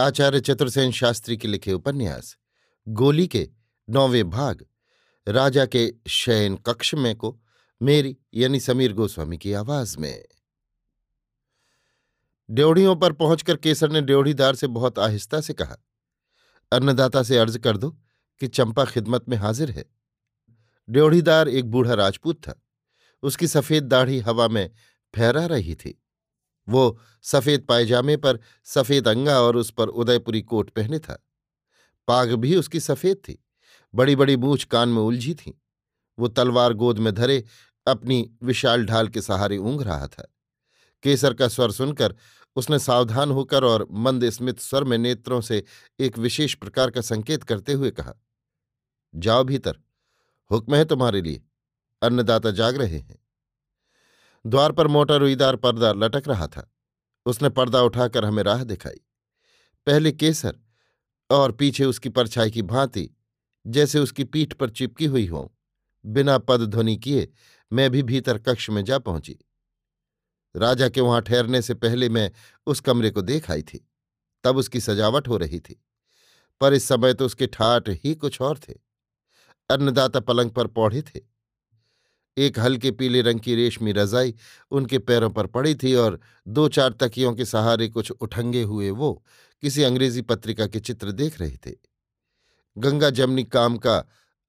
आचार्य चतुर्सेन शास्त्री के लिखे उपन्यास, गोली के नौवे भाग, राजा के शयन कक्ष में को मेरी यानी समीर गोस्वामी की आवाज़ में। ड्योढ़ियों पर पहुंचकर केसर ने ड्योढ़ीदार से बहुत आहिस्ता से कहा, अन्नदाता से अर्ज़ कर दो कि चंपा खिदमत में हाजिर है। ड्योढ़ीदार एक बूढ़ा राजपूत था। उसकी सफ़ेद दाढ़ी हवा में फहरा रही थी। वो सफ़ेद पायजामे पर सफ़ेद अंगा और उस पर उदयपुरी कोट पहने था। पाग भी उसकी सफ़ेद थी बड़ी बड़ी मूछ कान में उलझी थी। वो तलवार गोद में धरे अपनी विशाल ढाल के सहारे ऊँघ रहा था। केसर का स्वर सुनकर उसने सावधान होकर और मंद स्मित स्वर में नेत्रों से एक विशेष प्रकार का संकेत करते हुए कहा, जाओ भीतर, हुक्म है तुम्हारे लिए, अन्नदाता जाग रहे हैं। द्वार पर मोटा रुईदार पर्दा लटक रहा था। उसने पर्दा उठाकर हमें राह दिखाई। पहले केसर और पीछे उसकी परछाई की भांति, जैसे उसकी पीठ पर चिपकी हुई हो। बिना पद ध्वनि किए मैं भी भीतर कक्ष में जा पहुँची। राजा के वहाँ ठहरने से पहले मैं उस कमरे को देख आई थी। तब उसकी सजावट हो रही थी। पर इस समय तो उसके ठाठ ही कुछ और थे। अन्नदाता पलंग पर पौड़े थे। एक हल्के पीले रंग की रेशमी रजाई उनके पैरों पर पड़ी थी और दो चार तकियों के सहारे कुछ उठंगे हुए वो किसी अंग्रेज़ी पत्रिका के चित्र देख रहे थे। गंगा जमनी काम का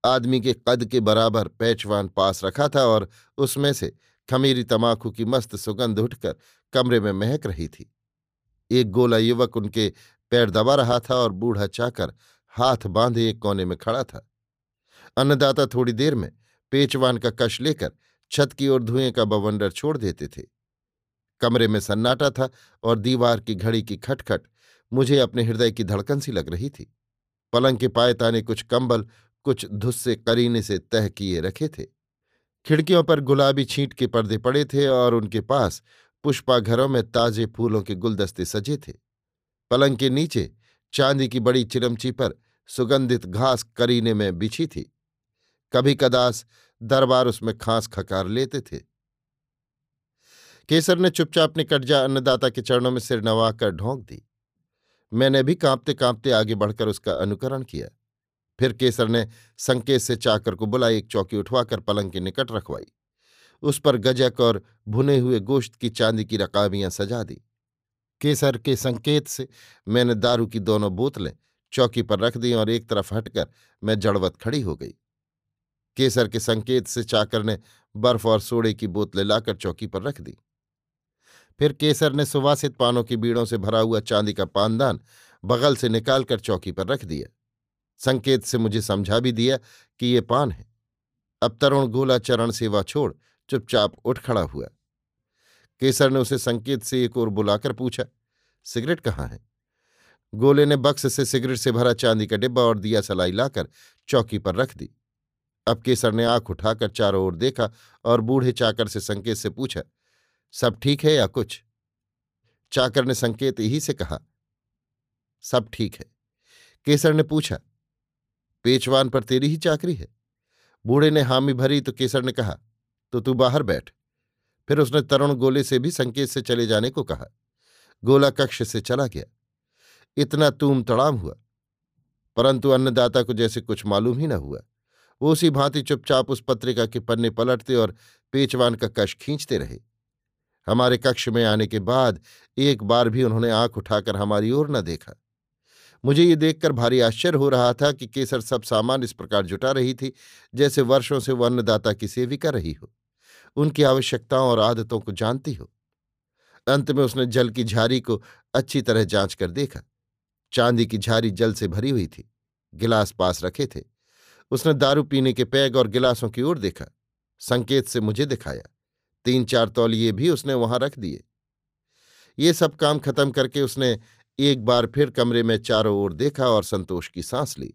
आदमी के कद के बराबर पैचवान पास रखा था और उसमें से खमीरी तमाकू की मस्त सुगंध उठकर कमरे में महक रही थी। एक गोला युवक उनके पैर दबा रहा था और बूढ़ा चाकर हाथ बांधे एक कोने में खड़ा था। अन्नदाता थोड़ी देर में पेचवान का कश लेकर छत की ओर धुएँ का बवंडर छोड़ देते थे। कमरे में सन्नाटा था और दीवार की घड़ी की खटखट मुझे अपने हृदय की धड़कन सी लग रही थी। पलंग के पायताने कुछ कंबल, कुछ धुस्से करीने से तह किए रखे थे। खिड़कियों पर गुलाबी छींट के पर्दे पड़े थे और उनके पास पुष्पाघरों में ताजे फूलों के गुलदस्ते सजे थे। पलंग के नीचे चांदी की बड़ी चिरमची पर सुगंधित घास करीने में बिछी थी। कभी कदास दरबार उसमें खांस खकार लेते थे। केसर ने चुपचाप अपनी कटजा अन्नदाता के चरणों में सिर नवाकर ढोंक दी। मैंने भी कांपते कांपते आगे बढ़कर उसका अनुकरण किया। फिर केसर ने संकेत से चाकर को बुलाई, एक चौकी उठवाकर पलंग के निकट रखवाई। उस पर गजक और भुने हुए गोश्त की चांदी की रकाबियाँ सजा दी। केसर के संकेत से मैंने दारू की दोनों बोतलें चौकी पर रख दी और एक तरफ़ हटकर मैं जड़वत खड़ी हो गई। केसर के संकेत से चाकर ने बर्फ़ और सोडे की बोतलें लाकर चौकी पर रख दी। फिर केसर ने सुवासित पानों की बीड़ों से भरा हुआ चांदी का पानदान बगल से निकालकर चौकी पर रख दिया। संकेत से मुझे समझा भी दिया कि ये पान है। अब तरुण गोला चरण सेवा छोड़ चुपचाप उठ खड़ा हुआ। केसर ने उसे संकेत से एक और बुलाकर पूछा, सिगरेट कहाँ है? गोले ने बक्स से सिगरेट से भरा चांदी का डिब्बा और दिया सलाई लाकर चौकी पर रख दी। अब केसर ने आँख उठाकर चारों ओर देखा और बूढ़े चाकर से संकेत से पूछा, सब ठीक है या कुछ? चाकर ने संकेत ही से कहा, सब ठीक है। केसर ने पूछा, पेचवान पर तेरी ही चाकरी है? बूढ़े ने हामी भरी तो केसर ने कहा तो तू बाहर बैठ। फिर उसने तरुण गोले से भी संकेत से चले जाने को कहा। गोला कक्ष से चला गया। इतना तूम तड़ाम हुआ, परंतु अन्नदाता को जैसे कुछ मालूम ही न हुआ। वो उसी भांति चुपचाप उस पत्रिका के पन्ने पलटते और पेचवान का कश खींचते रहे। हमारे कक्ष में आने के बाद एक बार भी उन्होंने आँख उठाकर हमारी ओर न देखा। मुझे ये देखकर भारी आश्चर्य हो रहा था कि केसर सब सामान इस प्रकार जुटा रही थी, जैसे वर्षों से वो अन्नदाता की सेविका रही हो। उनकी आवश्यकताओं और आदतों को जानती हो। अंत में उसने जल की झारी को अच्छी तरह जाँच कर देखा। चांदी की झारी जल से भरी हुई थी। गिलास पास रखे थे। उसने दारू पीने के पैग और गिलासों की ओर देखा। संकेत से मुझे दिखाया। तीन चार तौलिए भी उसने वहाँ रख दिए। ये सब काम खत्म करके उसने एक बार फिर कमरे में चारों ओर देखा और संतोष की सांस ली।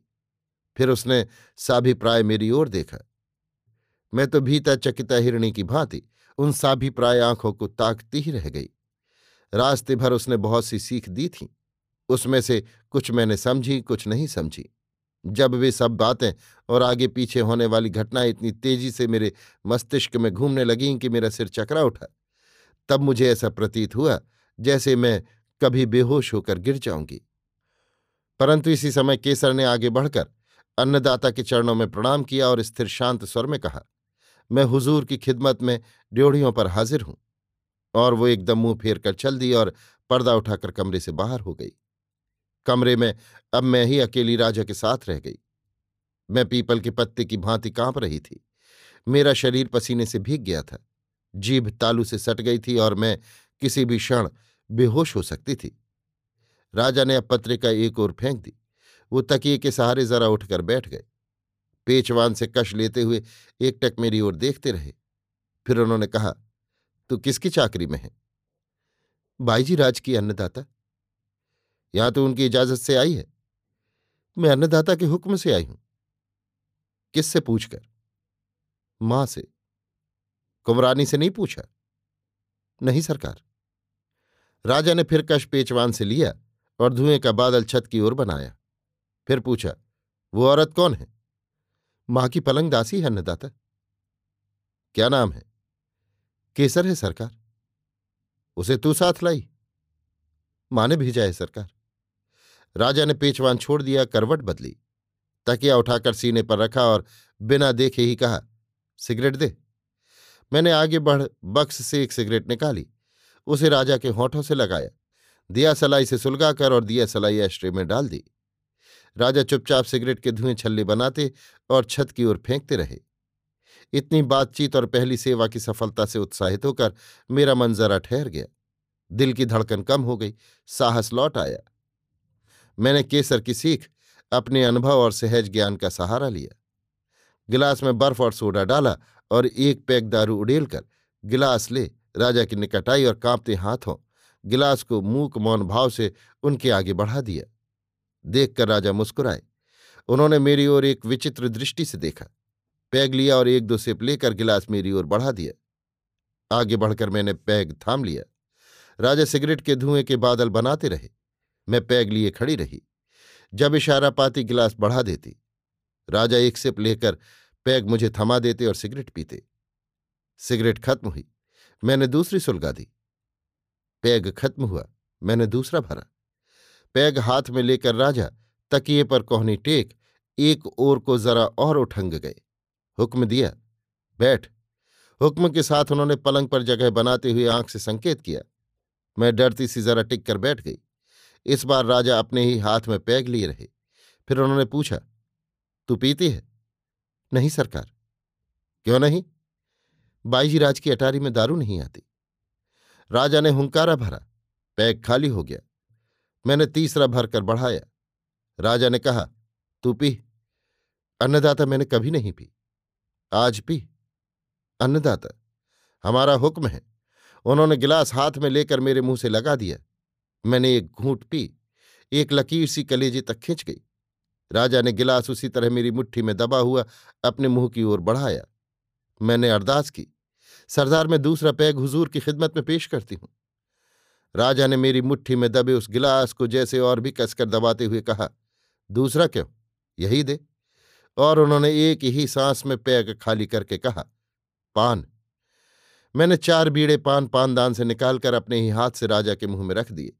फिर उसने साभिप्राय मेरी ओर देखा। मैं तो भीता चकिता हिरणी की भांति उन साभिप्राय आँखों को ताकती ही रह गई। रास्ते भर उसने बहुत सी सीख दी थी। उसमें से कुछ मैंने समझी, कुछ नहीं समझी। जब वे सब बातें और आगे पीछे होने वाली घटनाएँ इतनी तेज़ी से मेरे मस्तिष्क में घूमने लगीं कि मेरा सिर चकरा उठा, तब मुझे ऐसा प्रतीत हुआ जैसे मैं कभी बेहोश होकर गिर जाऊँगी। परंतु इसी समय केसर ने आगे बढ़कर अन्नदाता के चरणों में प्रणाम किया और स्थिर शांत स्वर में कहा, मैं हुजूर की खिदमत में ड्योढ़ियों पर हाजिर हूँ। और वो एकदम मुँह फेर कर चल दी और पर्दा उठाकर कमरे से बाहर हो गई। कमरे में अब मैं ही अकेली राजा के साथ रह गई। मैं पीपल के पत्ते की भांति काँप रही थी। मेरा शरीर पसीने से भीग गया था। जीभ तालू से सट गई थी और मैं किसी भी क्षण बेहोश हो सकती थी। राजा ने अब पत्रिका एक ओर फेंक दी। वो तकिए के सहारे जरा उठकर बैठ गए। पेचवान से कश लेते हुए एकटक मेरी ओर देखते रहे। फिर उन्होंने कहा, तू किसकी चाकरी में है? बाईजी राज की अन्नदाता। यहाँ तो उनकी इजाज़त से आई है? मैं अन्नदाता के हुक्म से आई हूँ। किससे पूछकर? माँ से। कुमरानी से नहीं पूछा? नहीं, सरकार। राजा ने फिर कश पेचवान से लिया और धुएँ का बादल छत की ओर बनाया। फिर पूछा, वो औरत कौन है? माँ की पलंग दासी है, अन्नदाता। क्या नाम है? केसर है, सरकार। उसे तू साथ लाई? माँ ने भेजा है, सरकार। राजा ने पेचवान छोड़ दिया, करवट बदली। तकिया उठाकर सीने पर रखा और बिना देखे ही कहा, सिगरेट दे। मैंने आगे बढ़ बक्स से एक सिगरेट निकाली, उसे राजा के होठों से लगाया, दिया सलाई से सुलगाकर और दिया सलाई एस्ट्रे में डाल दी। राजा चुपचाप सिगरेट के धुएँ छल्ले बनाते और छत की ओर फेंकते रहे। इतनी बातचीत और पहली सेवा की सफलता से उत्साहित होकर मेरा मन जरा ठहर गया। दिल की धड़कन कम हो गई, साहस लौट आया। मैंने केसर की सीख, अपने अनुभव और सहज ज्ञान का सहारा लिया। गिलास में बर्फ़ और सोडा डाला और एक पैक दारू उड़ेलकर, गिलास ले, राजा की निकट आई और कांपते हाथों। गिलास को मूक मौन भाव से उनके आगे बढ़ा दिया। देखकर राजा मुस्कुराए। उन्होंने मेरी ओर एक विचित्र दृष्टि से देखा। पैग लिया और एक दो सिप लेकर गिलास मेरी ओर बढ़ा दिया। आगे बढ़कर मैंने पैग थाम लिया। राजा सिगरेट के धुएँ के बादल बनाते रहे। मैं पैग लिए खड़ी रही। जब इशारा पाती गिलास बढ़ा देती। राजा एक सिप लेकर पैग मुझे थमा देते और सिगरेट पीते। सिगरेट खत्म हुई। मैंने दूसरी सुलगा दी। पैग खत्म हुआ। मैंने दूसरा भरा। पैग हाथ में लेकर राजा तकिए पर कोहनी टेक, एक ओर को जरा और उठंग गए। हुक्म दिया, बैठ। हुक्म के साथ उन्होंने पलंग पर जगह बनाते हुए आँख से संकेत किया। मैं डरती सी जरा टिक कर बैठ गई। इस बार राजा अपने ही हाथ में पैग लिए रहे। फिर उन्होंने पूछा, तू पीती है? नहीं, सरकार। क्यों नहीं? बाईजी राज की अटारी में दारू नहीं आती। राजा ने हुंकारा भरा। पैग खाली हो गया। मैंने तीसरा भरकर बढ़ाया। राजा ने कहा, तू पी। अन्नदाता मैंने कभी नहीं पी। आज पी। अन्नदाता, हमारा हुक्म है। उन्होंने गिलास हाथ में लेकर मेरे मुँह से लगा दिया। मैंने एक घूंट पी, एक लकीर सी कलेजे तक खिंच गई। राजा ने गिलास उसी तरह मेरी मुट्ठी में दबा हुआ अपने मुँह की ओर बढ़ाया। मैंने अरदास की, सरदार मैं दूसरा पैग हुजूर की खिदमत में पेश करती हूँ। राजा ने मेरी मुट्ठी में दबे उस गिलास को जैसे और भी कसकर दबाते हुए कहा, दूसरा क्यों? यही दे। और उन्होंने एक ही सांस में पैग खाली करके कहा, पान। मैंने चार बीड़े पान पानदान से निकालकर अपने ही हाथ से राजा के मुँह में रख दिए।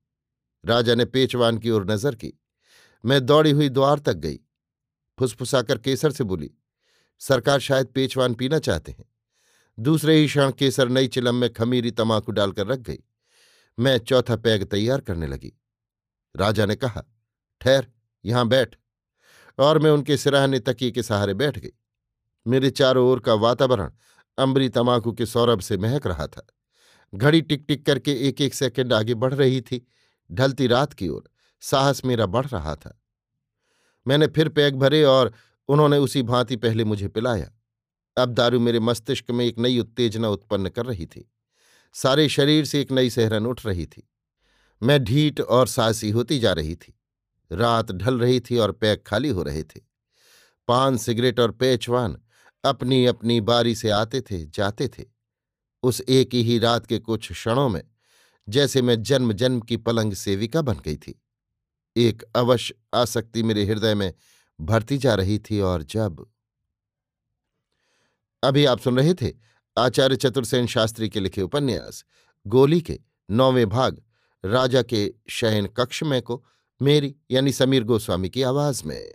राजा ने पेचवान की ओर नज़र की। मैं दौड़ी हुई द्वार तक गई। फुसफुसाकर केसर से बोली, सरकार शायद पेचवान पीना चाहते हैं। दूसरे ही क्षण केसर नई चिलम में खमीरी तमाकू डालकर रख गई। मैं चौथा पैग तैयार करने लगी। राजा ने कहा, ठहर, यहाँ बैठ। और मैं उनके सिराहने तकिए के सहारे बैठ गई। मेरे चारों ओर का वातावरण अम्बरी तमाकू के सौरभ से महक रहा था। घड़ी टिक टिक करके एक एक सेकंड आगे बढ़ रही थी। ढलती रात की ओर, साहस मेरा बढ़ रहा था। मैंने फिर पैग भरे और उन्होंने उसी भांति पहले मुझे पिलाया। अब दारू मेरे मस्तिष्क में एक नई उत्तेजना उत्पन्न कर रही थी। सारे शरीर से एक नई सहरन उठ रही थी। मैं ढीठ और साहसी होती जा रही थी। रात ढल रही थी और पैक खाली हो रहे थे। पान, सिगरेट और पेचवान अपनी अपनी बारी से आते थे, जाते थे। उस एक ही रात के कुछ क्षणों में जैसे मैं जन्म जन्म की पलंग सेविका बन गई थी। एक अवश्य आसक्ति मेरे हृदय में भरती जा रही थी और जब अभी आप सुन रहे थे आचार्य चतुर्सेन शास्त्री के लिखे उपन्यास, गोली के नौवें भाग, राजा के शयन कक्ष में को मेरी यानी समीर गोस्वामी की आवाज़ में।